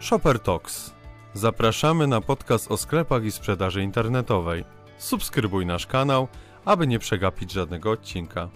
Shopper Talks. Zapraszamy na podcast o sklepach i sprzedaży internetowej. Subskrybuj nasz kanał, aby nie przegapić żadnego odcinka.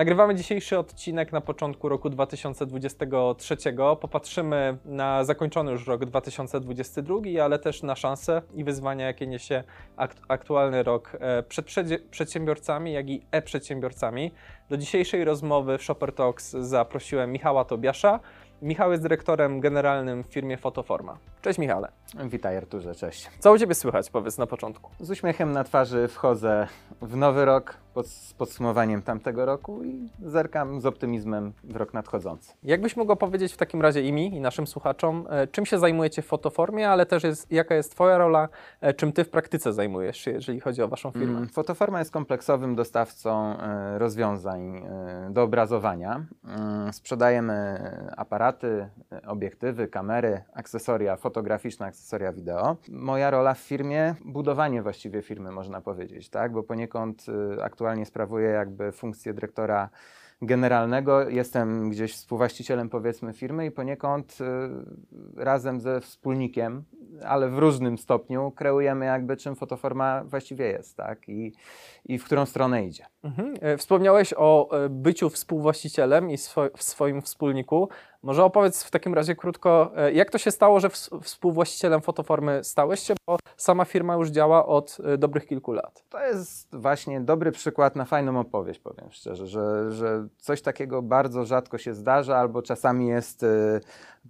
Nagrywamy dzisiejszy odcinek na początku roku 2023. Popatrzymy na zakończony już rok 2022, ale też na szanse i wyzwania, jakie niesie akt- aktualny rok e, przed przedsiębiorcami, jak i e-przedsiębiorcami. Do dzisiejszej rozmowy w Shopper Talks zaprosiłem Michała Tobiasza. Michał jest dyrektorem generalnym w firmie Fotoforma. Cześć Michale. Witaj Arturze, cześć. Co u Ciebie słychać, powiedz na początku? Z uśmiechem na twarzy wchodzę w nowy rok pod, z podsumowaniem tamtego roku i zerkam z optymizmem w rok nadchodzący. Jakbyś mógł powiedzieć w takim razie i mi, i naszym słuchaczom, e, czym się zajmujecie w fotoformie, ale też jest, jaka jest Twoja rola, e, czym Ty w praktyce zajmujesz się, jeżeli chodzi o Waszą firmę? Mm, Fotoforma jest kompleksowym dostawcą e, rozwiązań do obrazowania. Mm, Sprzedajemy aparaty, obiektywy, kamery, akcesoria fotograficzne, akcesoria wideo. Moja rola w firmie, budowanie właściwie firmy można powiedzieć, tak? bo poniekąd e, aktualnie sprawuję jakby funkcję dyrektora generalnego. Jestem gdzieś współwłaścicielem powiedzmy firmy i poniekąd y, razem ze wspólnikiem, ale w różnym stopniu kreujemy jakby czym fotoforma właściwie jest, tak? I, i w którą stronę idzie. Mhm. E, Wspomniałeś o e, byciu współwłaścicielem i swo w swoim wspólniku. Może opowiedz w takim razie krótko, e, jak to się stało, że ws- współwłaścicielem fotoformy stałeś się, bo sama firma już działa od e, dobrych kilku lat. To jest właśnie dobry przykład na fajną opowieść, powiem szczerze, że, że coś takiego bardzo rzadko się zdarza, albo czasami jest,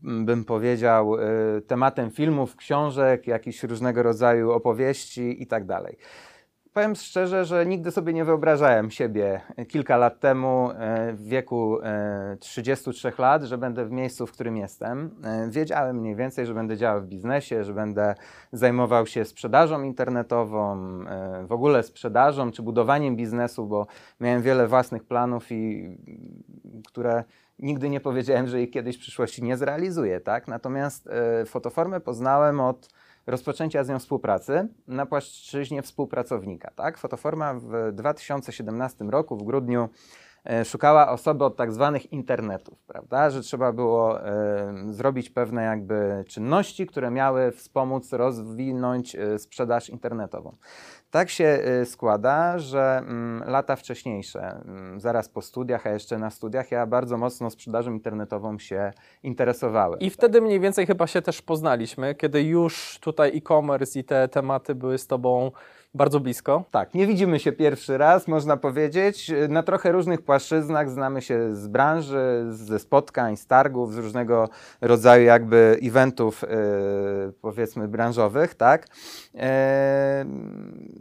m, bym powiedział, tematem filmów, książek, jakichś różnego rodzaju opowieści i tak dalej. Powiem szczerze, że nigdy sobie nie wyobrażałem siebie kilka lat temu e, w wieku e, 33 lat, że będę w miejscu, w którym jestem. E, Wiedziałem mniej więcej, że będę działał w biznesie, że będę zajmował się sprzedażą internetową, e, w ogóle sprzedażą czy budowaniem biznesu, bo miałem wiele własnych planów i które nigdy nie powiedziałem, że ich kiedyś w przyszłości nie zrealizuję, tak? Natomiast e, fotoformę poznałem od rozpoczęcia z nią współpracy na płaszczyźnie współpracownika. Tak? Fotoforma w 2017 roku, w grudniu, e, szukała osoby od tak zwanych internetów, prawda? że trzeba było e, zrobić pewne jakby czynności, które miały wspomóc rozwinąć e, sprzedaż internetową. Tak się e, składa, że mm, lata wcześniejsze, mm, zaraz po studiach, a jeszcze na studiach, ja bardzo mocno sprzedażą internetową się interesowałem. I wtedy mniej więcej chyba się też poznaliśmy, kiedy już tutaj e-commerce i te tematy były z Tobą bardzo blisko. Tak, nie widzimy się pierwszy raz, można powiedzieć. Na trochę różnych płaszczyznach znamy się z branży, ze spotkań, z targów, z różnego rodzaju jakby eventów, e, powiedzmy, branżowych, tak. E,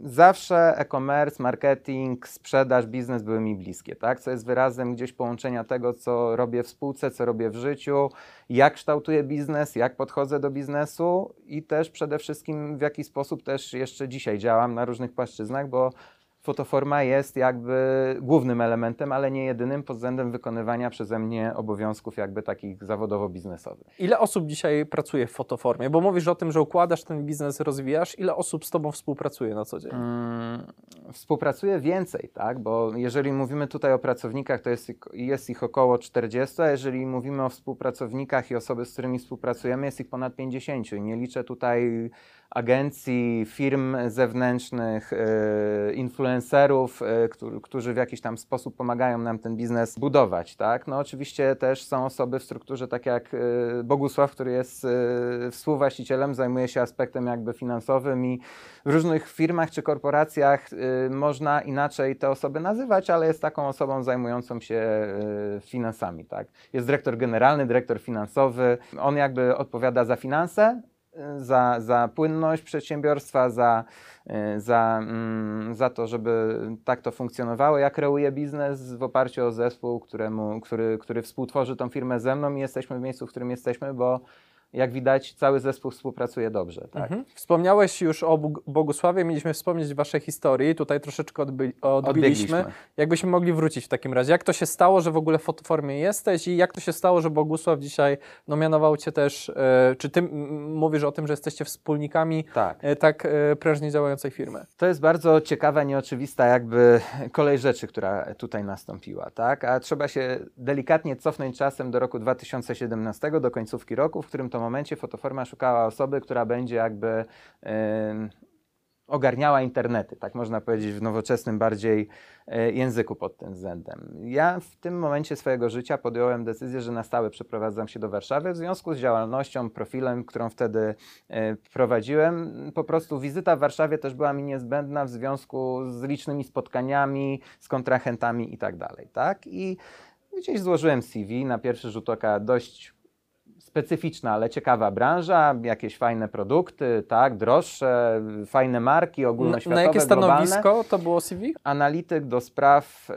zawsze e-commerce, marketing, sprzedaż, biznes były mi bliskie, tak, co jest wyrazem gdzieś połączenia tego, co robię w spółce, co robię w życiu, jak kształtuję biznes, jak podchodzę do biznesu i też przede wszystkim w jaki sposób też jeszcze dzisiaj działam na różnych płaszczyznach, bo fotoforma jest jakby głównym elementem, ale nie jedynym pod względem wykonywania przeze mnie obowiązków jakby takich zawodowo-biznesowych. Ile osób dzisiaj pracuje w fotoformie? Bo mówisz o tym, że układasz ten biznes, rozwijasz. Ile osób z Tobą współpracuje na co dzień? Mm, Współpracuję więcej, tak? Bo jeżeli mówimy tutaj o pracownikach, to jest, ich- jest ich około 40, a jeżeli mówimy o współpracownikach i osoby, z którymi współpracujemy, jest ich ponad 50. I nie liczę tutaj agencji, firm zewnętrznych, e, influencerów, e, którzy, w jakiś tam sposób pomagają nam ten biznes budować, tak? No oczywiście też są osoby w strukturze, tak jak e, Bogusław, który jest e, współwłaścicielem, zajmuje się aspektem jakby finansowym i w różnych firmach czy korporacjach można inaczej te osoby nazywać, ale jest taką osobą zajmującą się finansami. Tak? Jest dyrektor generalny, dyrektor finansowy. On jakby odpowiada za finanse, za, za płynność przedsiębiorstwa, za, y, za, mm, za to, żeby tak to funkcjonowało. Ja kreuję biznes w oparciu o zespół, któremu, który, który współtworzy tą firmę ze mną i jesteśmy w miejscu, w którym jesteśmy, bo jak widać, cały zespół współpracuje dobrze. Tak? Mhm. Wspomniałeś już o Bogusławie, mieliśmy wspomnieć waszej historii, tutaj troszeczkę odby- odbiliśmy. Odbiegliśmy. Jakbyśmy mogli wrócić w takim razie. Jak to się stało, że w ogóle w fotoformie jesteś i jak to się stało, że Bogusław dzisiaj no, mianował cię też, e, czy ty mówisz o tym, że jesteście wspólnikami Tak. e, tak e, prężnie działającej firmy? To jest bardzo ciekawa, nieoczywista jakby kolej rzeczy, która tutaj nastąpiła, tak? A trzeba się delikatnie cofnąć czasem do roku 2017, do końcówki roku, w którym to momencie Fotoforma szukała osoby, która będzie jakby ogarniała internety, tak można powiedzieć w nowoczesnym bardziej e, języku pod tym względem. Ja w tym momencie swojego życia podjąłem decyzję, że na stałe przeprowadzam się do Warszawy w związku z działalnością, profilem, którą wtedy e, prowadziłem. Po prostu wizyta w Warszawie też była mi niezbędna w związku z licznymi spotkaniami, z kontrahentami i tak tak? I gdzieś złożyłem CV, na pierwszy rzut oka dość specyficzna, ale ciekawa branża, jakieś fajne produkty, tak, droższe, fajne marki Na, ogólnoświatowe, na jakie globalne stanowisko to było CV? analityk do spraw yy,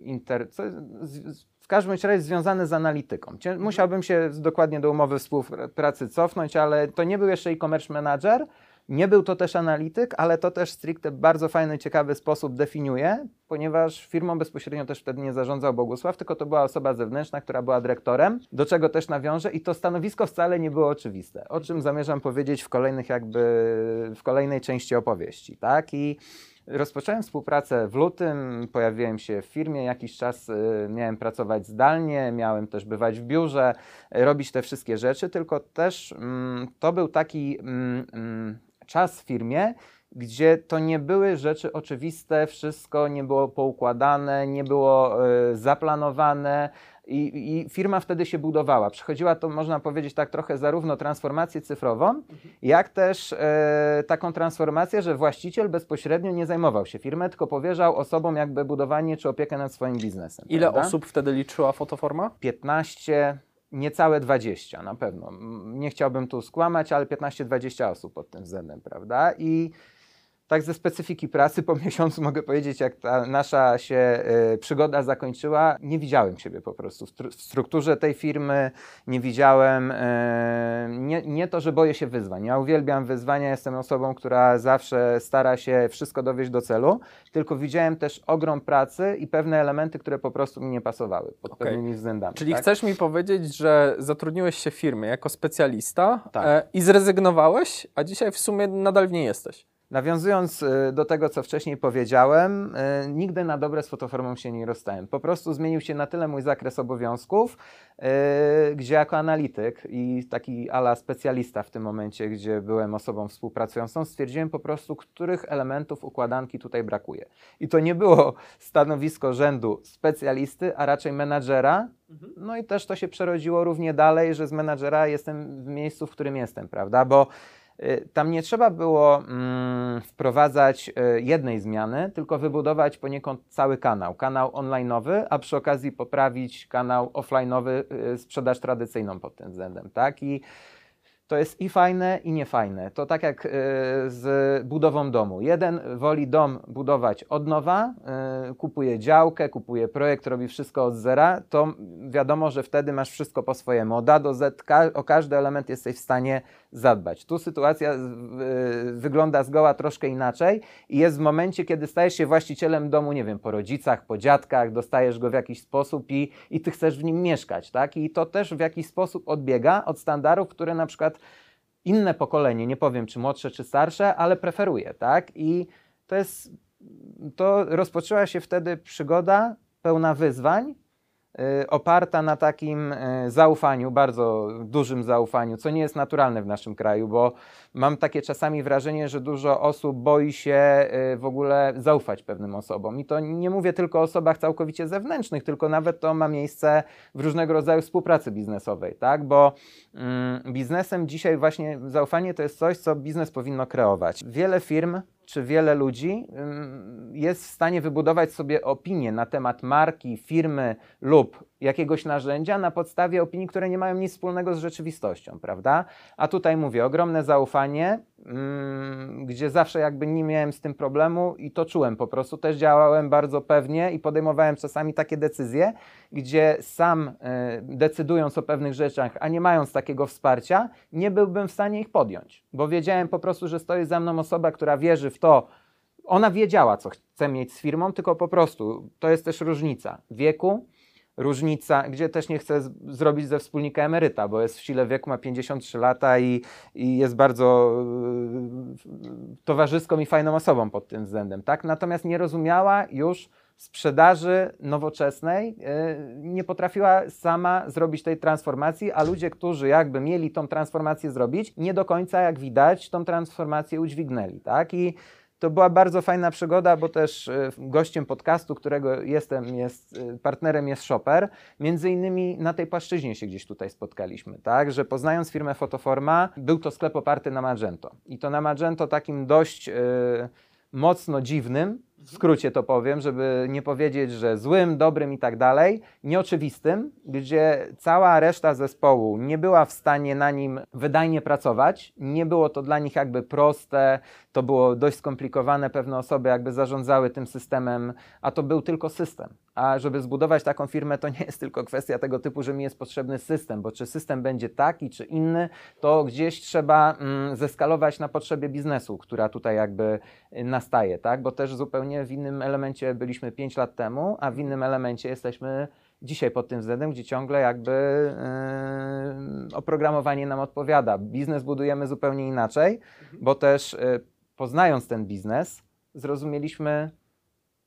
inter... co, z, z, w każdym razie związany z analityką. Musiałbym się dokładnie do umowy współpracy cofnąć, ale to nie był jeszcze e-commerce manager, nie był to też analityk, ale to też stricte bardzo fajny, ciekawy sposób definiuje, ponieważ firmą bezpośrednio też wtedy nie zarządzał Bogusław, tylko to była osoba zewnętrzna, która była dyrektorem, do czego też nawiążę i to stanowisko wcale nie było oczywiste, o czym zamierzam powiedzieć w kolejnych jakby, w kolejnej części opowieści, tak? I Rozpocząłem współpracę w lutym, pojawiłem się w firmie, jakiś czas y, miałem pracować zdalnie, miałem też bywać w biurze, y, robić te wszystkie rzeczy, tylko też mm, to był taki mm, mm, czas w firmie, gdzie to nie były rzeczy oczywiste, wszystko nie było poukładane, nie było y, zaplanowane. I, I firma wtedy się budowała. Przechodziła to, można powiedzieć, tak trochę zarówno transformację cyfrową, jak też e, taką transformację, że właściciel bezpośrednio nie zajmował się firmą, tylko powierzał osobom jakby budowanie czy opiekę nad swoim biznesem. Ile prawda? osób wtedy liczyła fotoforma? 15, niecałe 20 na pewno. Nie chciałbym tu skłamać, ale 15-20 osób pod tym względem, prawda? I tak ze specyfiki pracy po miesiącu mogę powiedzieć, jak ta nasza się e, przygoda zakończyła, nie widziałem siebie po prostu w, stru- w strukturze tej firmy, nie widziałem, e, nie, nie to, że boję się wyzwań. Ja uwielbiam wyzwania, jestem osobą, która zawsze stara się wszystko dowieść do celu, tylko widziałem też ogrom pracy i pewne elementy, które po prostu mi nie pasowały pod Okej. pewnymi względami. Czyli tak? chcesz mi powiedzieć, że zatrudniłeś się w firmie jako specjalista Tak. e, i zrezygnowałeś, a dzisiaj w sumie nadal w niej jesteś. Nawiązując y, do tego, co wcześniej powiedziałem, y, nigdy na dobre z fotoformą się nie rozstałem. Po prostu zmienił się na tyle mój zakres obowiązków, y, gdzie jako analityk i taki ala specjalista w tym momencie, gdzie byłem osobą współpracującą, stwierdziłem po prostu, których elementów układanki tutaj brakuje. I to nie było stanowisko rzędu specjalisty, a raczej menadżera. No i też to się przerodziło równie dalej, że z menadżera jestem w miejscu, w którym jestem, prawda? Bo Tam nie trzeba było mm, wprowadzać y, jednej zmiany, tylko wybudować poniekąd cały kanał. Kanał online'owy, a przy okazji poprawić kanał offline'owy, y, sprzedaż tradycyjną pod tym względem. Tak? I to jest i fajne, i niefajne. To tak jak y, z budową domu. Jeden woli dom budować od nowa, y, kupuje działkę, kupuje projekt, robi wszystko od zera, to wiadomo, że wtedy masz wszystko po swojemu. Od A do Z, o każdy element jesteś w stanie zadbać. Tu sytuacja y, wygląda zgoła troszkę inaczej i jest w momencie, kiedy stajesz się właścicielem domu, nie wiem, po rodzicach, po dziadkach, dostajesz go w jakiś sposób i, i ty chcesz w nim mieszkać, tak? I to też w jakiś sposób odbiega od standardów, które na przykład inne pokolenie, nie powiem czy młodsze, czy starsze, ale preferuje, tak? I to jest, to rozpoczęła się wtedy przygoda pełna wyzwań, oparta na takim y, zaufaniu, bardzo dużym zaufaniu, co nie jest naturalne w naszym kraju, bo mam takie czasami wrażenie, że dużo osób boi się y, w ogóle zaufać pewnym osobom. I to nie mówię tylko o osobach całkowicie zewnętrznych, tylko nawet to ma miejsce w różnego rodzaju współpracy biznesowej, tak? Bo mm, biznesem dzisiaj właśnie zaufanie to jest coś, co biznes powinno kreować. Wiele firm czy wiele ludzi ym, jest w stanie wybudować sobie opinię na temat marki, firmy lub jakiegoś narzędzia na podstawie opinii, które nie mają nic wspólnego z rzeczywistością, prawda? A tutaj mówię, ogromne zaufanie, mm, gdzie zawsze jakby nie miałem z tym problemu i to czułem po prostu. Też działałem bardzo pewnie i podejmowałem czasami takie decyzje, gdzie sam e, decydując o pewnych rzeczach, a nie mając takiego wsparcia, nie byłbym w stanie ich podjąć, bo wiedziałem po prostu, że stoi za mną osoba, która wierzy w to, ona wiedziała, co chce mieć z firmą, tylko po prostu to jest też różnica wieku, różnica, gdzie też nie chcę zrobić ze wspólnika emeryta, bo jest w sile wieku, ma 53 lata i, i jest bardzo yy, towarzyską i fajną osobą pod tym względem, tak? Natomiast nie rozumiała już sprzedaży nowoczesnej, yy, nie potrafiła sama zrobić tej transformacji, a ludzie, którzy jakby mieli tą transformację zrobić, nie do końca, jak widać, tą transformację udźwignęli, tak? I to była bardzo fajna przygoda, bo też y, gościem podcastu, którego jestem, jest y, partnerem jest Shopper. Między innymi na tej płaszczyźnie się gdzieś tutaj spotkaliśmy, tak? Że poznając firmę Fotoforma, był to sklep oparty na Magento. I to na Magento takim dość y, mocno dziwnym, w skrócie to powiem, żeby nie powiedzieć, że złym, dobrym i tak dalej, nieoczywistym, gdzie cała reszta zespołu nie była w stanie na nim wydajnie pracować, nie było to dla nich jakby proste, to było dość skomplikowane, pewne osoby jakby zarządzały tym systemem, a to był tylko system. A żeby zbudować taką firmę, to nie jest tylko kwestia tego typu, że mi jest potrzebny system, bo czy system będzie taki, czy inny, to gdzieś trzeba mm, zeskalować na potrzebie biznesu, która tutaj jakby y, nastaje, tak? Bo też zupełnie w innym elemencie byliśmy 5 lat temu, a w innym elemencie jesteśmy dzisiaj pod tym względem, gdzie ciągle jakby yy, oprogramowanie nam odpowiada. Biznes budujemy zupełnie inaczej, bo też yy, poznając ten biznes, zrozumieliśmy,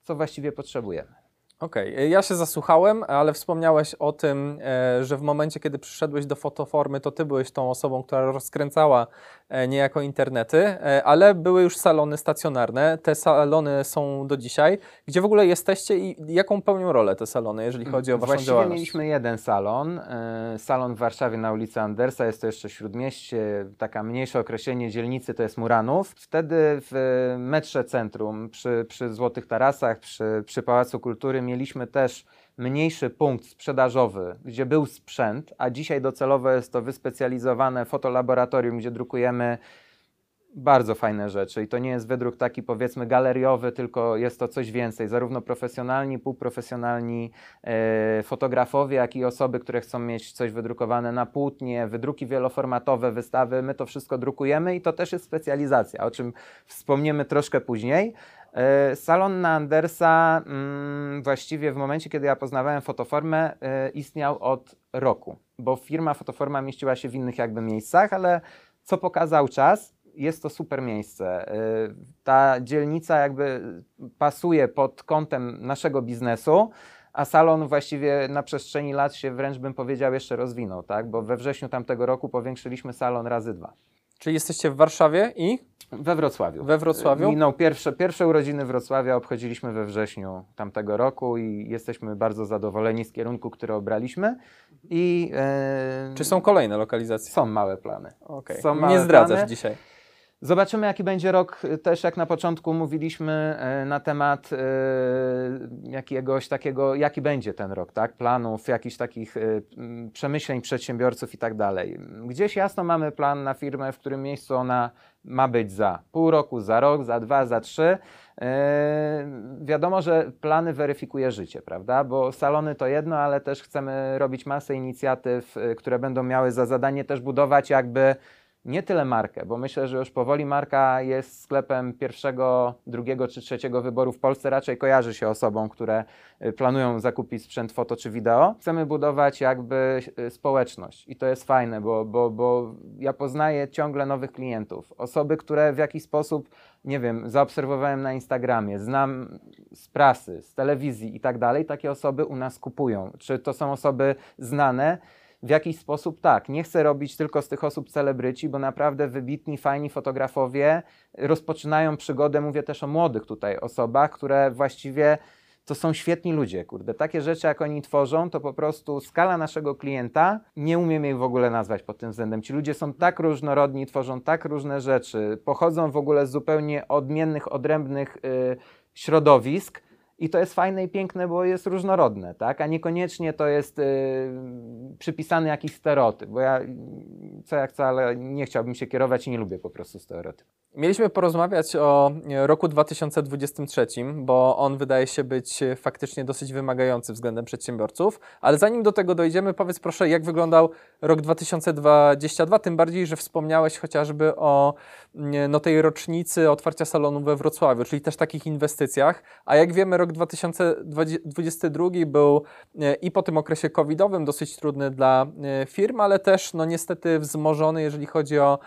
co właściwie potrzebujemy. Okej, ja się zasłuchałem, ale wspomniałeś o tym, e, że w momencie, kiedy przyszedłeś do fotoformy, to ty byłeś tą osobą, która rozkręcała e, niejako internety, e, ale były już salony stacjonarne. Te salony są do dzisiaj. Gdzie w ogóle jesteście i jaką pełnią rolę te salony, jeżeli chodzi o waszą Właściwie działalność? mieliśmy jeden salon, e, salon w Warszawie na ulicy Andersa, jest to jeszcze Śródmieście, taka mniejsze określenie dzielnicy to jest Muranów. Wtedy w metrze centrum, przy, przy Złotych Tarasach, przy, przy Pałacu Kultury mieliśmy też mniejszy punkt sprzedażowy, gdzie był sprzęt, a dzisiaj docelowo jest to wyspecjalizowane fotolaboratorium, gdzie drukujemy bardzo fajne rzeczy i to nie jest wydruk taki powiedzmy galeriowy, tylko jest to coś więcej. Zarówno profesjonalni, półprofesjonalni e, fotografowie, jak i osoby, które chcą mieć coś wydrukowane na płótnie, wydruki wieloformatowe, wystawy. My to wszystko drukujemy i to też jest specjalizacja, o czym wspomniemy troszkę później. E, Salon na Andersa mm, właściwie w momencie, kiedy ja poznawałem fotoformę, e, istniał od roku, bo firma Fotoforma mieściła się w innych jakby miejscach, ale co pokazał czas, jest to super miejsce. Y, Ta dzielnica jakby pasuje pod kątem naszego biznesu, a salon właściwie na przestrzeni lat się wręcz bym powiedział jeszcze rozwinął, tak? Bo we wrześniu tamtego roku powiększyliśmy salon razy dwa. Czyli jesteście w Warszawie i We Wrocławiu. we Wrocławiu? Minął pierwsze, pierwsze urodziny Wrocławia obchodziliśmy we wrześniu tamtego roku i jesteśmy bardzo zadowoleni z kierunku, który obraliśmy. I e, Czy są kolejne lokalizacje? są małe plany. Okej. są Nie małe zdradzasz plany. dzisiaj. Zobaczymy, jaki będzie rok. Też jak na początku mówiliśmy e, na temat e, jakiegoś takiego, jaki będzie ten rok, tak? Planów, jakichś takich e, przemyśleń przedsiębiorców i tak dalej. Gdzieś jasno mamy plan na firmę, w którym miejscu ona ma być za pół roku, za rok, za dwa, za trzy. Wiadomo, że plany weryfikuje życie, prawda? Bo salony to jedno, ale też chcemy robić masę inicjatyw, które będą miały za zadanie też budować jakby nie tyle markę, bo myślę, że już powoli marka jest sklepem pierwszego, drugiego czy trzeciego wyboru w Polsce. Raczej kojarzy się osobom, które y, planują zakupić sprzęt foto czy wideo. Chcemy budować jakby y, społeczność i to jest fajne, bo, bo, bo ja poznaję ciągle nowych klientów. Osoby, które w jakiś sposób, nie wiem, zaobserwowałem na Instagramie, znam z prasy, z telewizji i tak dalej, takie osoby u nas kupują. Czy to są osoby znane? W jakiś sposób tak. Nie chcę robić tylko z tych osób celebryci, bo naprawdę wybitni, fajni fotografowie rozpoczynają przygodę, mówię też o młodych tutaj osobach, które właściwie to są świetni ludzie, kurde. Takie rzeczy, jak oni tworzą, to po prostu skala naszego klienta, nie umiem jej w ogóle nazwać pod tym względem. Ci ludzie są tak różnorodni, tworzą tak różne rzeczy, pochodzą w ogóle z zupełnie odmiennych, odrębnych y, środowisk, I to jest fajne i piękne, bo jest różnorodne, tak? A niekoniecznie to jest y, przypisany jakiś stereotyp, bo ja co jak chcę, ale nie chciałbym się kierować i nie lubię po prostu stereotypów. Mieliśmy porozmawiać o e, roku 2023, bo on wydaje się być e, faktycznie dosyć wymagający względem przedsiębiorców, ale zanim do tego dojdziemy, powiedz proszę, jak wyglądał rok 2022, tym bardziej, że wspomniałeś chociażby o no, tej rocznicy otwarcia salonu we Wrocławiu, czyli też takich inwestycjach, a jak wiemy rok 2022 był e, i po tym okresie covidowym dosyć trudny dla firm, ale też no niestety wzmożony, jeżeli chodzi o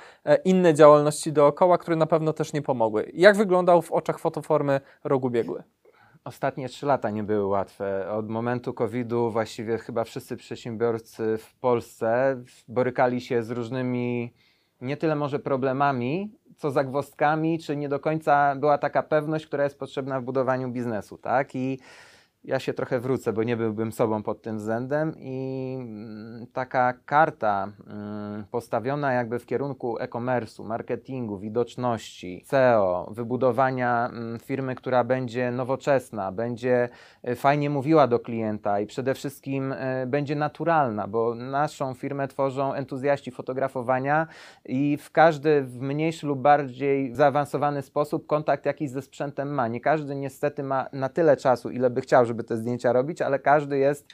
inne działalności dookoła, które na pewno też nie pomogły. Jak wyglądał w oczach fotoformy rok ubiegły? Ostatnie trzy lata nie były łatwe. Od momentu COVID-u właściwie chyba wszyscy przedsiębiorcy w Polsce borykali się z różnymi nie tyle może problemami, co zagwozdkami, czy nie do końca była taka pewność, która jest potrzebna w budowaniu biznesu, tak? I ja się trochę wrócę, bo nie byłbym sobą pod tym względem i mm, taka karta mm, postawiona jakby w kierunku e-commerce'u, marketingu, widoczności, SEO, wybudowania mm, firmy, która będzie nowoczesna, będzie e, fajnie mówiła do klienta i przede wszystkim e, będzie naturalna, bo naszą firmę tworzą entuzjaści fotografowania i w każdy w mniejszy lub bardziej zaawansowany sposób kontakt jakiś ze sprzętem ma. Nie każdy niestety ma na tyle czasu, ile by chciał, żeby te zdjęcia robić, ale każdy jest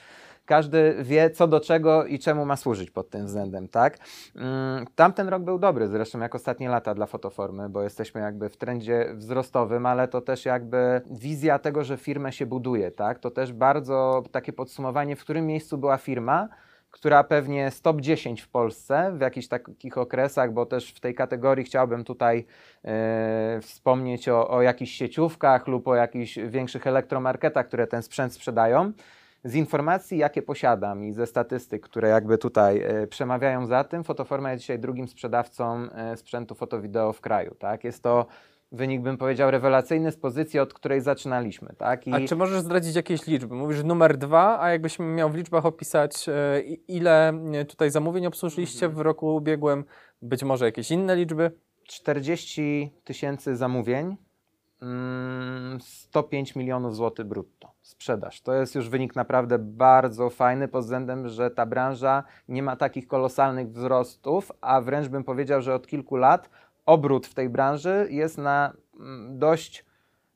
każdy wie, co do czego i czemu ma służyć pod tym względem, tak? Mm, tamten rok był dobry, zresztą jak ostatnie lata dla fotoformy, bo jesteśmy jakby w trendzie wzrostowym, ale to też jakby wizja tego, że firmę się buduje, tak? To też bardzo takie podsumowanie, w którym miejscu była firma, która pewnie jest top 10 w Polsce w jakichś takich okresach, bo też w tej kategorii chciałbym tutaj e, wspomnieć o, o jakichś sieciówkach lub o jakichś większych elektromarketach, które ten sprzęt sprzedają. Z informacji, jakie posiadam i ze statystyk, które jakby tutaj e, przemawiają za tym, Fotoforma jest dzisiaj drugim sprzedawcą e, sprzętu foto-wideo w kraju. Tak? Jest to wynik, bym powiedział, rewelacyjny z pozycji, od której zaczynaliśmy. Tak? I... A czy możesz zdradzić jakieś liczby? Mówisz numer dwa, a jakbyś miał w liczbach opisać, e, ile tutaj zamówień obsłużyliście w roku ubiegłym, być może jakieś inne liczby? 40 tysięcy zamówień, 105 mm, milionów złotych brutto sprzedaż. To jest już wynik naprawdę bardzo fajny pod względem, że ta branża nie ma takich kolosalnych wzrostów, a wręcz bym powiedział, że od kilku lat obrót w tej branży jest na mm, dość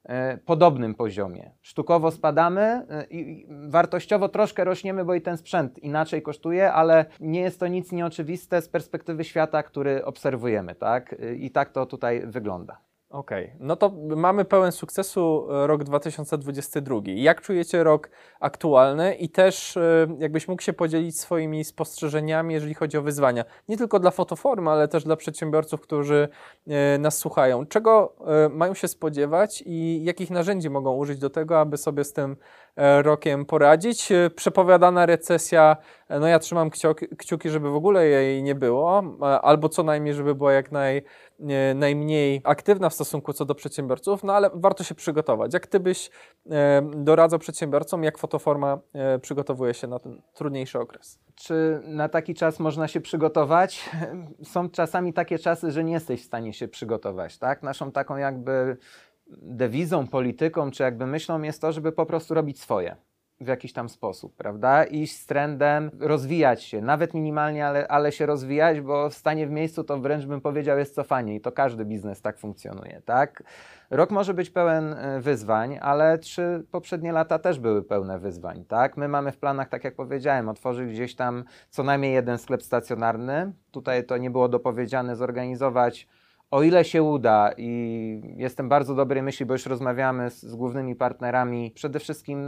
e, podobnym poziomie. Sztukowo spadamy e, i wartościowo troszkę rośniemy, bo i ten sprzęt inaczej kosztuje, ale nie jest to nic nieoczywiste z perspektywy świata, który obserwujemy, tak? I tak to tutaj wygląda. Okej, okay. no to mamy pełen sukcesu e, rok 2022. Jak czujecie rok aktualny i też e, jakbyś mógł się podzielić swoimi spostrzeżeniami, jeżeli chodzi o wyzwania, nie tylko dla fotoformy, ale też dla przedsiębiorców, którzy e, nas słuchają. Czego mają się spodziewać i jakich narzędzi mogą użyć do tego, aby sobie z tym rokiem poradzić? Przepowiadana recesja, no ja trzymam kciuki, żeby w ogóle jej nie było, albo co najmniej, żeby była jak naj najmniej aktywna w stosunku co do przedsiębiorców, no ale warto się przygotować. Jak ty byś doradzał przedsiębiorcom, jak fotoforma e, przygotowuje się na ten trudniejszy okres? Czy na taki czas można się przygotować? Są czasami takie czasy, że nie jesteś w stanie się przygotować, tak? Naszą taką jakby dewizą, polityką, czy jakby myślą jest to, żeby po prostu robić swoje w jakiś tam sposób, prawda? Iść z trendem, rozwijać się, nawet minimalnie, ale, ale się rozwijać, bo stanie w miejscu to wręcz bym powiedział jest cofanie i to każdy biznes tak funkcjonuje, tak? Rok może być pełen e, wyzwań, ale trzy poprzednie lata też były pełne wyzwań, tak? My mamy w planach, tak jak powiedziałem, otworzyć gdzieś tam co najmniej jeden sklep stacjonarny. Tutaj to nie było dopowiedziane, zorganizować o ile się uda i jestem bardzo dobrej myśli, bo już rozmawiamy z, z, głównymi partnerami, przede wszystkim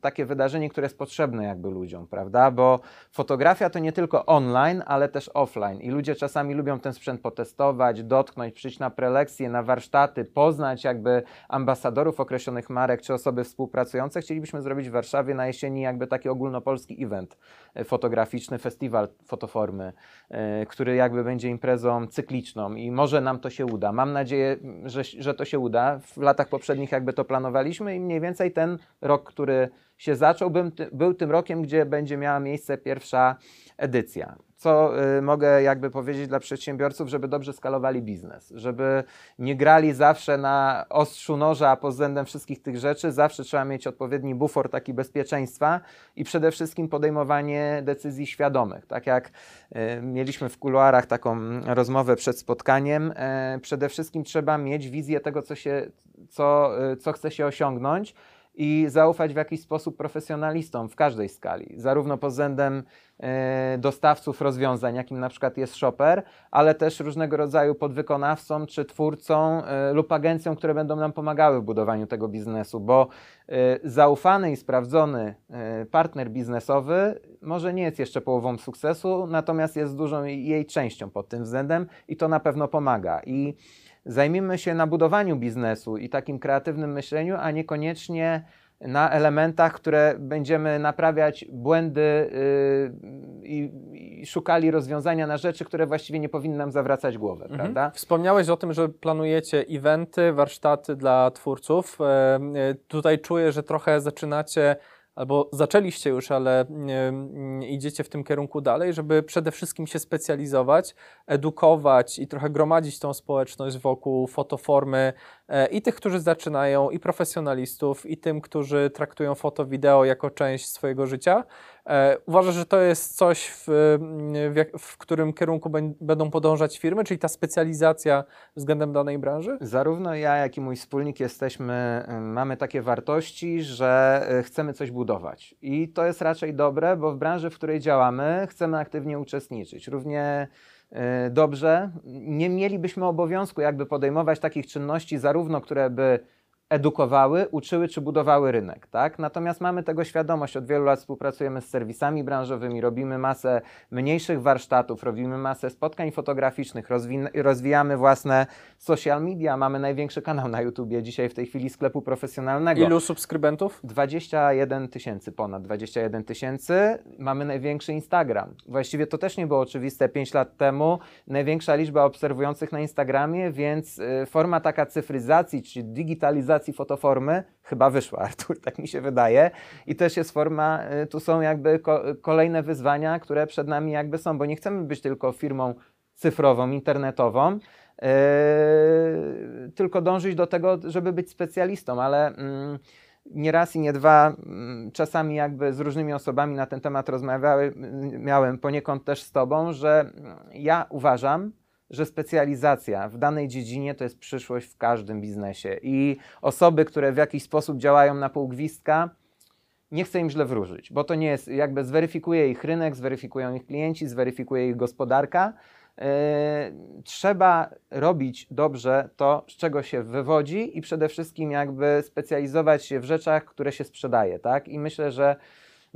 takie wydarzenie, które jest potrzebne jakby ludziom, prawda? Bo fotografia to nie tylko online, ale też offline i ludzie czasami lubią ten sprzęt potestować, dotknąć, przyjść na prelekcje, na warsztaty, poznać jakby ambasadorów określonych marek czy osoby współpracujące. Chcielibyśmy zrobić w Warszawie na jesieni jakby taki ogólnopolski event e, fotograficzny, festiwal fotoformy, yy, który jakby będzie imprezą cykliczną i może nam to to się uda. Mam nadzieję, że, że to się uda. W latach poprzednich jakby to planowaliśmy i mniej więcej ten rok, który się zaczął, był, był tym rokiem, gdzie będzie miała miejsce pierwsza edycja. Co y, mogę jakby powiedzieć dla przedsiębiorców, żeby dobrze skalowali biznes, żeby nie grali zawsze na ostrzu noża pod względem wszystkich tych rzeczy, zawsze trzeba mieć odpowiedni bufor taki bezpieczeństwa i przede wszystkim podejmowanie decyzji świadomych. Tak jak y, mieliśmy w kuluarach taką rozmowę przed spotkaniem, y, przede wszystkim trzeba mieć wizję tego, co, się, co, co chce się osiągnąć i zaufać w jakiś sposób profesjonalistom w każdej skali, zarówno pod względem e, dostawców rozwiązań, jakim na przykład jest Shopper, ale też różnego rodzaju podwykonawcom czy twórcom e, lub agencjom, które będą nam pomagały w budowaniu tego biznesu, bo e, zaufany i sprawdzony partner biznesowy może nie jest jeszcze połową sukcesu, natomiast jest dużą jej częścią pod tym względem i to na pewno pomaga. I zajmijmy się na budowaniu biznesu i takim kreatywnym myśleniu, a niekoniecznie na elementach, które będziemy naprawiać błędy yy, i, i szukali rozwiązania na rzeczy, które właściwie nie powinny nam zawracać głowę, Mhm. prawda? Wspomniałeś o tym, że planujecie eventy, warsztaty dla twórców. E, e, Tutaj czuję, że trochę zaczynacie, albo zaczęliście już, ale idziecie w tym kierunku dalej, żeby przede wszystkim się specjalizować, edukować i trochę gromadzić tą społeczność wokół fotoformy i tych, którzy zaczynają, i profesjonalistów, i tym, którzy traktują foto, wideo jako część swojego życia. E, Uważasz, że to jest coś, w, w, w którym kierunku bę- będą podążać firmy, czyli ta specjalizacja względem danej branży? Zarówno ja, jak i mój wspólnik jesteśmy, y, mamy takie wartości, że y, chcemy coś budować. I to jest raczej dobre, bo w branży, w której działamy, chcemy aktywnie uczestniczyć. Równie dobrze. Nie mielibyśmy obowiązku jakby podejmować takich czynności, zarówno które by edukowały, uczyły czy budowały rynek, tak? Natomiast mamy tego świadomość, od wielu lat współpracujemy z serwisami branżowymi, robimy masę mniejszych warsztatów, robimy masę spotkań fotograficznych, rozwin- rozwijamy własne social media, mamy największy kanał na YouTubie dzisiaj w tej chwili sklepu profesjonalnego. Ilu subskrybentów? 21 tysięcy, ponad 21 tysięcy. Mamy największy Instagram. Właściwie to też nie było oczywiste 5 lat temu. Największa liczba obserwujących na Instagramie, więc y, forma taka cyfryzacji czy digitalizacji fotoformy chyba wyszła, Artur, tak mi się wydaje. I też jest forma, y, tu są jakby ko- kolejne wyzwania, które przed nami jakby są, bo nie chcemy być tylko firmą cyfrową, internetową, Yy, tylko dążyć do tego, żeby być specjalistą, ale mm, nie raz i nie dwa, mm, czasami jakby z różnymi osobami na ten temat rozmawiałem, miałem poniekąd też z Tobą, że mm, ja uważam, że specjalizacja w danej dziedzinie to jest przyszłość w każdym biznesie i osoby, które w jakiś sposób działają na pół gwizdka, nie chcę im źle wróżyć, bo to nie jest, jakby zweryfikuje ich rynek, zweryfikują ich klienci, zweryfikuje ich gospodarka. Yy, trzeba robić dobrze to, z czego się wywodzi i przede wszystkim jakby specjalizować się w rzeczach, które się sprzedaje, tak? I myślę, że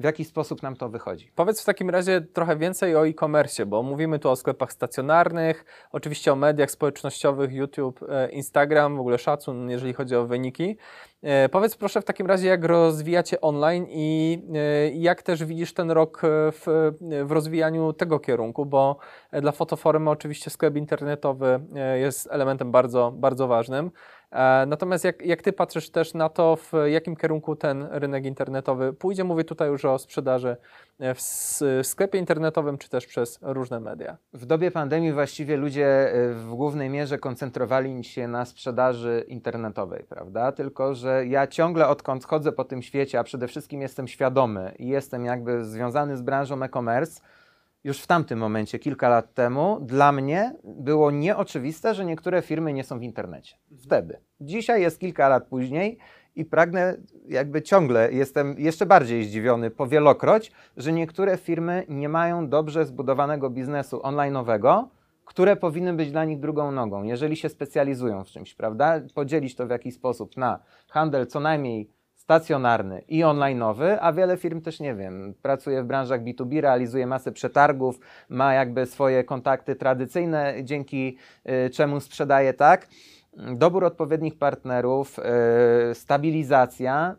w jaki sposób nam to wychodzi. Powiedz w takim razie trochę więcej o e-commerce, bo mówimy tu o sklepach stacjonarnych, oczywiście o mediach społecznościowych, YouTube, e, Instagram, w ogóle szacun, jeżeli chodzi o wyniki. E, Powiedz proszę w takim razie, jak rozwijacie online i e, jak też widzisz ten rok w, w rozwijaniu tego kierunku, bo dla fotoformy oczywiście sklep internetowy jest elementem bardzo, bardzo ważnym. E, Natomiast jak, jak Ty patrzysz też na to, w jakim kierunku ten rynek internetowy pójdzie, mówię tutaj już o sprzedaży e, w sklepie internetowym, czy też przez różne media. W dobie pandemii właściwie ludzie y, w głównej mierze koncentrowali się na sprzedaży internetowej, prawda? Tylko, że ja ciągle odkąd chodzę po tym świecie, a przede wszystkim jestem świadomy i jestem jakby związany z branżą e-commerce, już w tamtym momencie, kilka lat temu, dla mnie było nieoczywiste, że niektóre firmy nie są w internecie. Wtedy. Dzisiaj jest kilka lat później i pragnę, jakby ciągle jestem jeszcze bardziej zdziwiony powielokroć, że niektóre firmy nie mają dobrze zbudowanego biznesu online'owego, które powinny być dla nich drugą nogą, jeżeli się specjalizują w czymś, prawda? Podzielić to w jakiś sposób na handel co najmniej stacjonarny i online'owy, a wiele firm też nie wiem, pracuje w branżach B2B, realizuje masę przetargów, ma jakby swoje kontakty tradycyjne, dzięki y, czemu sprzedaje tak. Dobór odpowiednich partnerów, y, stabilizacja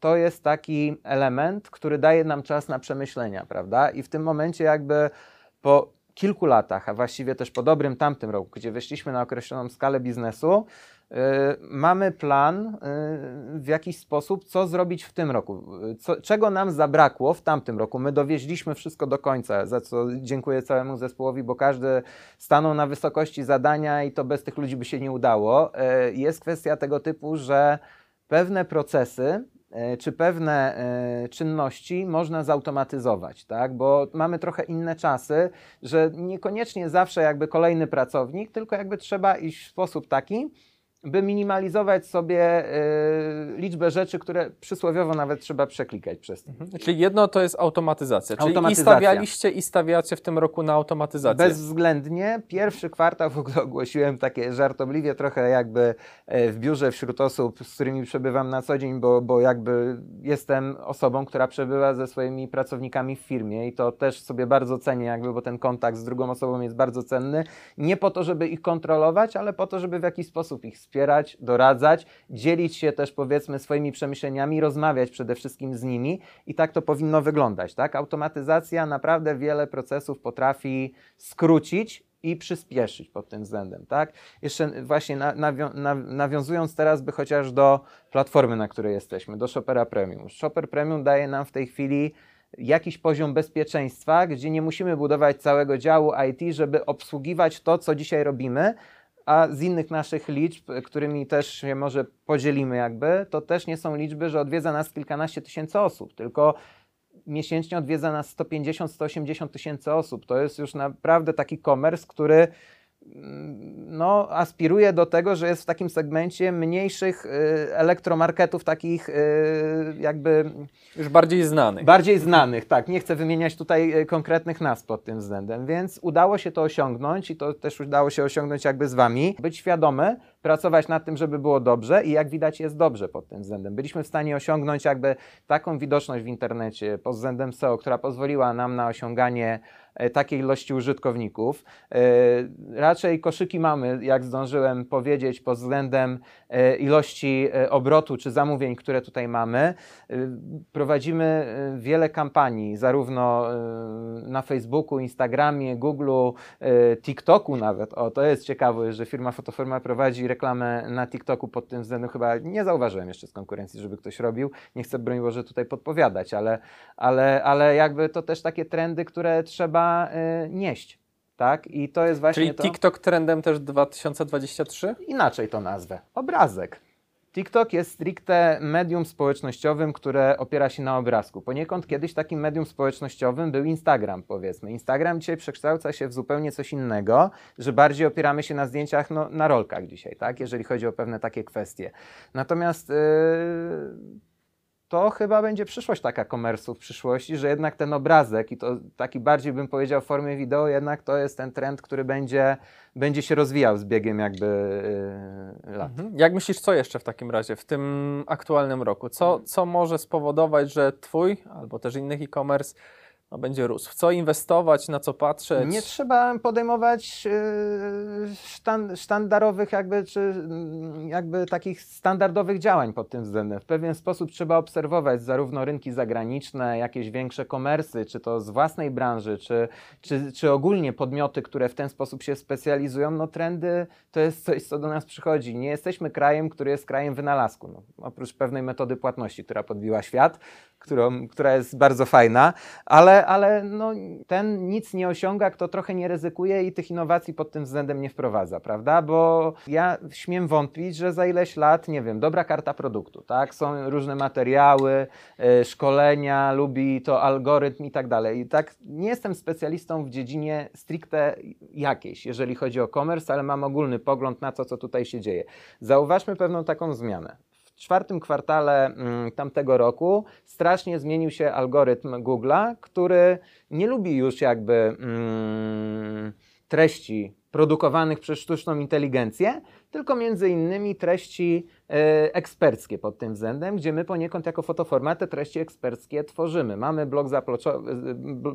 to jest taki element, który daje nam czas na przemyślenia, prawda? I w tym momencie jakby po kilku latach, a właściwie też po dobrym tamtym roku, gdzie weszliśmy na określoną skalę biznesu, mamy plan e, w jakiś sposób, co zrobić w tym roku. Co, czego nam zabrakło w tamtym roku? My dowieźliśmy wszystko do końca, za co dziękuję całemu zespołowi, bo każdy stanął na wysokości zadania i to bez tych ludzi by się nie udało. E, jest kwestia tego typu, że pewne procesy czy pewne czynności można zautomatyzować, tak? Bo mamy trochę inne czasy, że niekoniecznie zawsze jakby kolejny pracownik, tylko jakby trzeba iść w sposób taki, by minimalizować sobie y, liczbę rzeczy, które przysłowiowo nawet trzeba przeklikać przez to. Mhm. Czyli jedno to jest automatyzacja. Czyli Automatyzacja. i stawialiście i stawiacie w tym roku na automatyzację. Bezwzględnie. Pierwszy kwartał w ogóle ogłosiłem takie żartobliwie trochę jakby e, w biurze wśród osób, z którymi przebywam na co dzień, bo, bo jakby jestem osobą, która przebywa ze swoimi pracownikami w firmie i to też sobie bardzo cenię jakby, bo ten kontakt z drugą osobą jest bardzo cenny. Nie po to, żeby ich kontrolować, ale po to, żeby w jakiś sposób ich wspierać, doradzać, dzielić się też powiedzmy swoimi przemyśleniami, rozmawiać przede wszystkim z nimi i tak to powinno wyglądać. Tak? Automatyzacja naprawdę wiele procesów potrafi skrócić i przyspieszyć pod tym względem. Tak? Jeszcze właśnie nawią nawiązując teraz by chociaż do platformy, na której jesteśmy, do Shopera Premium. Shopper Premium daje nam w tej chwili jakiś poziom bezpieczeństwa, gdzie nie musimy budować całego działu IT, żeby obsługiwać to, co dzisiaj robimy, a z innych naszych liczb, którymi też się może podzielimy jakby, to też nie są liczby, że odwiedza nas kilkanaście tysięcy osób, tylko miesięcznie odwiedza nas 150-180 tysięcy osób. To jest już naprawdę taki komers, który no, aspiruje do tego, że jest w takim segmencie mniejszych y, elektromarketów, takich y, jakby. Już bardziej znanych. Bardziej znanych, tak. Nie chcę wymieniać tutaj y, konkretnych nazw pod tym względem, więc udało się to osiągnąć i to też udało się osiągnąć jakby z Wami. Być świadomy, pracować nad tym, żeby było dobrze i jak widać jest dobrze pod tym względem. Byliśmy w stanie osiągnąć jakby taką widoczność w internecie pod względem SEO, która pozwoliła nam na osiąganie e, takiej ilości użytkowników. E, raczej koszyki mamy, jak zdążyłem powiedzieć, pod względem e, ilości obrotu czy zamówień, które tutaj mamy. Prowadzimy wiele kampanii, zarówno na Facebooku, Instagramie, Googleu, TikToku nawet. O, to jest ciekawe, że firma Fotoforma prowadzi reklamę na TikToku pod tym względem chyba nie zauważyłem jeszcze z konkurencji, żeby ktoś robił. Nie chcę, broń Boże, tutaj podpowiadać, ale, ale, ale jakby to też takie trendy, które trzeba y, nieść. Tak? I to jest właśnie Czyli to... TikTok trendem też 2023? Inaczej to nazwę. Obrazek. TikTok jest stricte medium społecznościowym, które opiera się na obrazku. Poniekąd kiedyś takim medium społecznościowym był Instagram, powiedzmy. Instagram dzisiaj przekształca się w zupełnie coś innego, że bardziej opieramy się na zdjęciach, no, na rolkach dzisiaj, tak? jeżeli chodzi o pewne takie kwestie. Natomiast yy, to chyba będzie przyszłość taka komersu w przyszłości, że jednak ten obrazek i to taki bardziej bym powiedział w formie wideo, jednak to jest ten trend, który będzie, będzie się rozwijał z biegiem jakby yy, lat. Mhm. Jak myślisz, co jeszcze w takim razie w tym aktualnym roku? Co, co może spowodować, że twój albo też innych e-commerce no, będzie rósł. W co inwestować, na co patrzeć? Nie trzeba podejmować yy, sztandarowych jakby, czy mm, jakby takich standardowych działań pod tym względem. W pewien sposób trzeba obserwować zarówno rynki zagraniczne, jakieś większe komersy, czy to z własnej branży, czy, czy, czy ogólnie podmioty, które w ten sposób się specjalizują. No trendy to jest coś, co do nas przychodzi. Nie jesteśmy krajem, który jest krajem wynalazku. No, oprócz pewnej metody płatności, która podbiła świat, którą, która jest bardzo fajna, ale, ale no, ten nic nie osiąga, kto trochę nie ryzykuje i tych innowacji pod tym względem nie wprowadza, prawda? Bo ja śmiem wątpić, że za ileś lat, nie wiem, dobra karta produktu, tak? Są różne materiały, yy, szkolenia, lubi to algorytm i tak dalej. I tak nie jestem specjalistą w dziedzinie stricte jakiejś, jeżeli chodzi o commerce, ale mam ogólny pogląd na to, co tutaj się dzieje. Zauważmy pewną taką zmianę czwartym kwartale mm, tamtego roku strasznie zmienił się algorytm Google'a, który nie lubi już jakby mm, treści produkowanych przez sztuczną inteligencję, tylko między innymi treści e, eksperckie pod tym względem, gdzie my poniekąd jako fotoforma te treści eksperckie tworzymy. Mamy blog,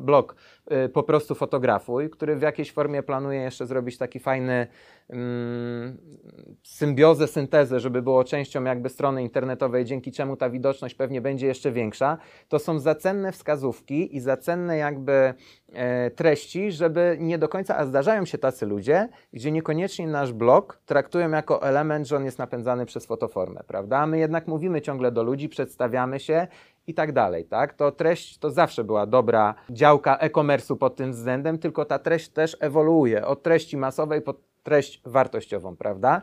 blog e, po prostu fotografuj, który w jakiejś formie planuje jeszcze zrobić taki fajny mm, symbiozę, syntezę, żeby było częścią jakby strony internetowej, dzięki czemu ta widoczność pewnie będzie jeszcze większa. To są zacenne wskazówki i zacenne jakby e, treści, żeby nie do końca, a zdarzają się tacy ludzie, gdzie niekoniecznie nasz blog traktują traktują jako element, że on jest napędzany przez fotoformę, prawda? My jednak mówimy ciągle do ludzi, przedstawiamy się i tak dalej, tak? To treść to zawsze była dobra działka e-commerce'u pod tym względem, tylko ta treść też ewoluuje od treści masowej pod treść wartościową, prawda?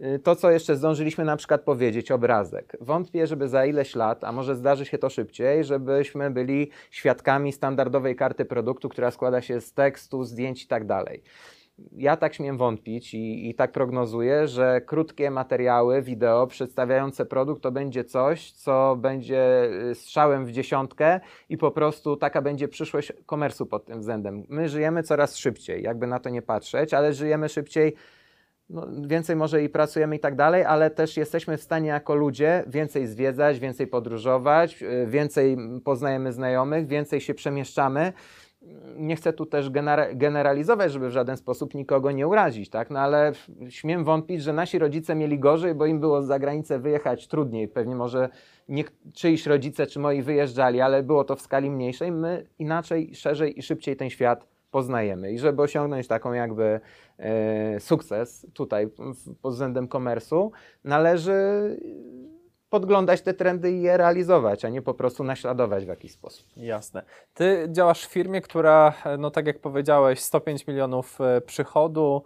Y, To, co jeszcze zdążyliśmy na przykład powiedzieć, obrazek. Wątpię, żeby za ileś lat, a może zdarzy się to szybciej, żebyśmy byli świadkami standardowej karty produktu, która składa się z tekstu, zdjęć i tak dalej. Ja tak śmiem wątpić i, i tak prognozuję, że krótkie materiały, wideo przedstawiające produkt to będzie coś, co będzie y, strzałem w dziesiątkę i po prostu taka będzie przyszłość komersu pod tym względem. My żyjemy coraz szybciej, jakby na to nie patrzeć, ale żyjemy szybciej no, więcej może i pracujemy i tak dalej, ale też jesteśmy w stanie jako ludzie więcej zwiedzać, więcej podróżować, y, więcej poznajemy znajomych, więcej się przemieszczamy. Nie chcę tu też genera- generalizować, żeby w żaden sposób nikogo nie urazić, tak? No ale śmiem wątpić, że nasi rodzice mieli gorzej, bo im było za granicę wyjechać trudniej. Pewnie może nie, czyiś rodzice czy moi wyjeżdżali, ale było to w skali mniejszej. My inaczej, szerzej i szybciej ten świat poznajemy. I żeby osiągnąć taką jakby e, sukces tutaj pod względem komersu, należy podglądać te trendy i je realizować, a nie po prostu naśladować w jakiś sposób. Jasne. Ty działasz w firmie, która, no tak jak powiedziałeś, 105 milionów e, przychodu,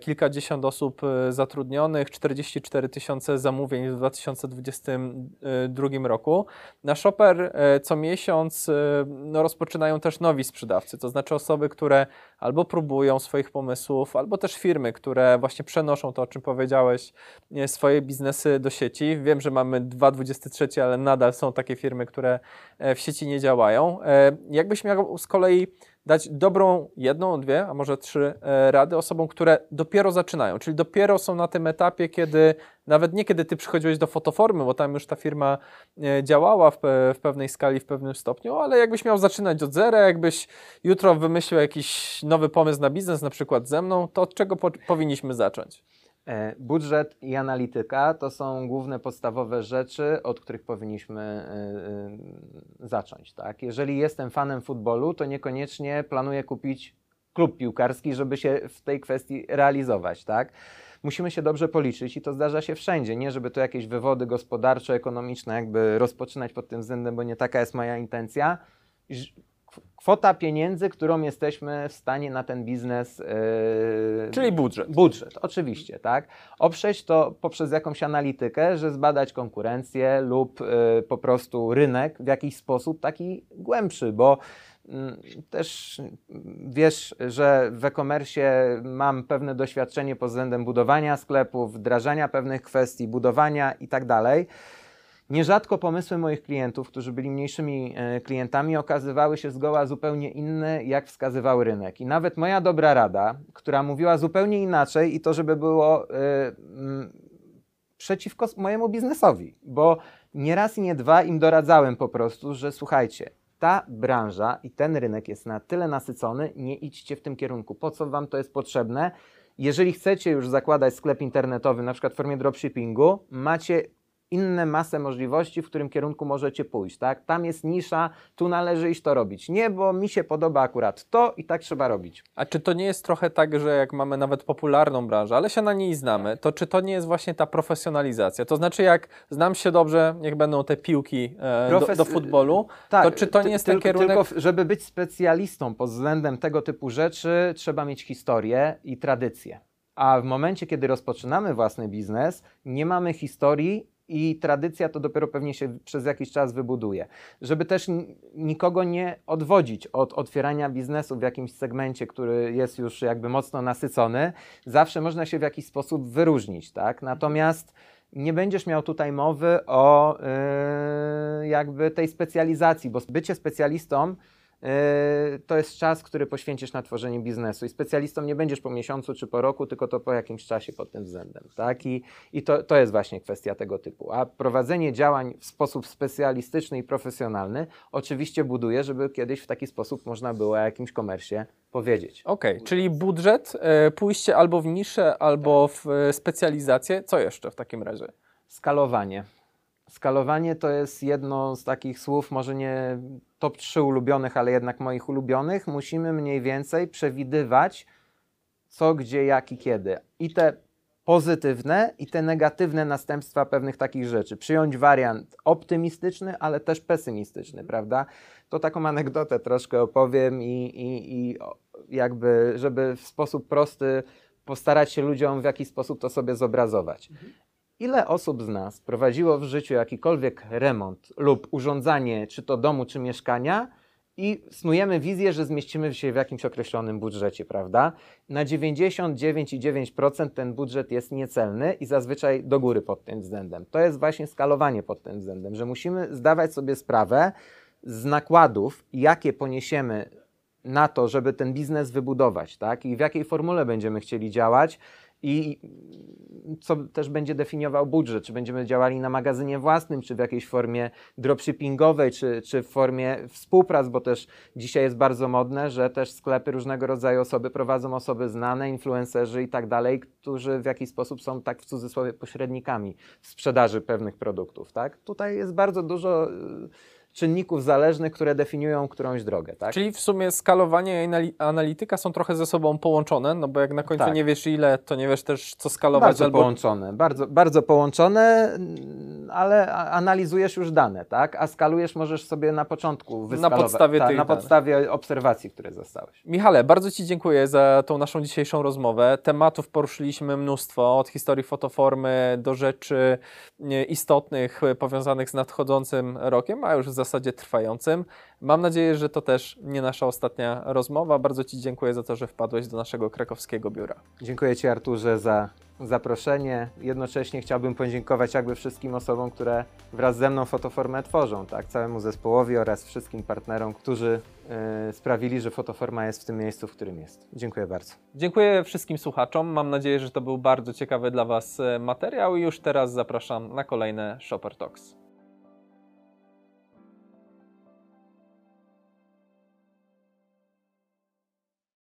kilkadziesiąt osób e, zatrudnionych, 44 tysiące zamówień w 2022 roku. Na Shopper e, co miesiąc e, no, rozpoczynają też nowi sprzedawcy, to znaczy osoby, które albo próbują swoich pomysłów, albo też firmy, które właśnie przenoszą to, o czym powiedziałeś, e, swoje biznesy do sieci. Wiem, że mamy 2023, ale nadal są takie firmy, które e, w sieci nie działają. E, Jakbyś miał z kolei dać dobrą jedną, dwie, a może trzy e, rady osobom, które dopiero zaczynają, czyli dopiero są na tym etapie, kiedy nawet nie kiedy ty przychodziłeś do fotoformy, bo tam już ta firma e, działała w, w pewnej skali, w pewnym stopniu, ale jakbyś miał zaczynać od zera, jakbyś jutro wymyślił jakiś nowy pomysł na biznes, na przykład ze mną, to od czego po, powinniśmy zacząć? E, Budżet i analityka to są główne podstawowe rzeczy, od których powinniśmy e, e, zacząć. Tak? Jeżeli jestem fanem futbolu, to niekoniecznie planuję kupić klub piłkarski, żeby się w tej kwestii realizować. Tak? Musimy się dobrze policzyć i to zdarza się wszędzie. Nie, żeby to jakieś wywody gospodarcze, ekonomiczne jakby rozpoczynać pod tym względem, bo nie taka jest moja intencja. Kwota pieniędzy, którą jesteśmy w stanie na ten biznes e, Czyli budżet. Budżet, oczywiście, tak. Oprzeć to poprzez jakąś analitykę, że zbadać konkurencję lub y, po prostu rynek w jakiś sposób taki głębszy, bo mm, też wiesz, że w e-commerce mam pewne doświadczenie pod względem budowania sklepów, wdrażania pewnych kwestii, budowania i tak dalej. Nierzadko pomysły moich klientów, którzy byli mniejszymi e, klientami, okazywały się zgoła zupełnie inne, jak wskazywał rynek. I nawet moja dobra rada, która mówiła zupełnie inaczej, i to, żeby było mm, przeciwko mojemu biznesowi, bo nie raz i nie dwa im doradzałem po prostu, że słuchajcie, ta branża i ten rynek jest na tyle nasycony, nie idźcie w tym kierunku. Po co wam to jest potrzebne? Jeżeli chcecie już zakładać sklep internetowy, na przykład w formie dropshippingu, macie inne masę możliwości, w którym kierunku możecie pójść, tak? Tam jest nisza, tu należy iść to robić. Nie, bo mi się podoba akurat to i tak trzeba robić. A czy to nie jest trochę tak, że jak mamy nawet popularną branżę, ale się na niej znamy, to czy to nie jest właśnie ta profesjonalizacja? To znaczy, jak znam się dobrze, niech będą te piłki e, do, Profes- do futbolu, to czy to nie jest ten kierunek... Tylko, żeby być specjalistą pod względem tego typu rzeczy, trzeba mieć historię i tradycję. A w momencie, kiedy rozpoczynamy własny biznes, nie mamy historii i tradycja to dopiero pewnie się przez jakiś czas wybuduje. Żeby też nikogo nie odwodzić od otwierania biznesu w jakimś segmencie, który jest już jakby mocno nasycony, zawsze można się w jakiś sposób wyróżnić, tak? Natomiast nie będziesz miał tutaj mowy o yy, jakby tej specjalizacji, bo bycie specjalistą to jest czas, który poświęcisz na tworzenie biznesu i specjalistą nie będziesz po miesiącu czy po roku, tylko to po jakimś czasie pod tym względem, tak? I, i to, to jest właśnie kwestia tego typu. A prowadzenie działań w sposób specjalistyczny i profesjonalny oczywiście buduje, żeby kiedyś w taki sposób można było o jakimś komersie powiedzieć. Okej, czyli budżet, e, pójście albo w niszę, albo w e, specjalizację. Co jeszcze w takim razie? Skalowanie. Skalowanie to jest jedno z takich słów, może nie top 3 ulubionych, ale jednak moich ulubionych. Musimy mniej więcej przewidywać, co, gdzie, jak i kiedy. I te pozytywne i te negatywne następstwa pewnych takich rzeczy. Przyjąć wariant optymistyczny, ale też pesymistyczny, prawda? To taką anegdotę troszkę opowiem i, i, i jakby, żeby w sposób prosty postarać się ludziom w jakiś sposób to sobie zobrazować. Ile osób z nas prowadziło w życiu jakikolwiek remont lub urządzanie, czy to domu, czy mieszkania, i snujemy wizję, że zmieścimy się w jakimś określonym budżecie, prawda? Na 99,9% ten budżet jest niecelny i zazwyczaj do góry pod tym względem. To jest właśnie skalowanie pod tym względem, że musimy zdawać sobie sprawę z nakładów, jakie poniesiemy na to, żeby ten biznes wybudować, tak? I w jakiej formule będziemy chcieli działać i co też będzie definiował budżet, czy będziemy działali na magazynie własnym, czy w jakiejś formie dropshippingowej, czy, czy w formie współprac, bo też dzisiaj jest bardzo modne, że też sklepy różnego rodzaju osoby prowadzą osoby znane, influencerzy i tak dalej, którzy w jakiś sposób są tak w cudzysłowie pośrednikami w sprzedaży pewnych produktów, tak? Tutaj jest bardzo dużo y, czynników zależnych, które definiują którąś drogę, tak? Czyli w sumie skalowanie i anali- analityka są trochę ze sobą połączone, no bo jak na końcu Tak. nie wiesz ile, to nie wiesz też co skalować Bardzo albo połączone, bardzo, bardzo połączone, mm, ale analizujesz już dane, tak? A skalujesz możesz sobie na początku wyskalować. podstawie tak, Na danych. podstawie obserwacji, które zostałeś. Michale, bardzo Ci dziękuję za tą naszą dzisiejszą rozmowę. Tematów poruszyliśmy mnóstwo, od historii fotoformy do rzeczy istotnych powiązanych z nadchodzącym rokiem, a już w zasadzie trwającym. Mam nadzieję, że to też nie nasza ostatnia rozmowa. Bardzo Ci dziękuję za to, że wpadłeś do naszego krakowskiego biura. Dziękuję Ci Arturze za zaproszenie. Jednocześnie chciałbym podziękować jakby wszystkim osobom, które wraz ze mną fotoformę tworzą, tak? Całemu zespołowi oraz wszystkim partnerom, którzy y, sprawili, że fotoforma jest w tym miejscu, w którym jest. Dziękuję bardzo. Dziękuję wszystkim słuchaczom. Mam nadzieję, że to był bardzo ciekawy dla Was e, materiał i już teraz zapraszam na kolejne Shopper Talks.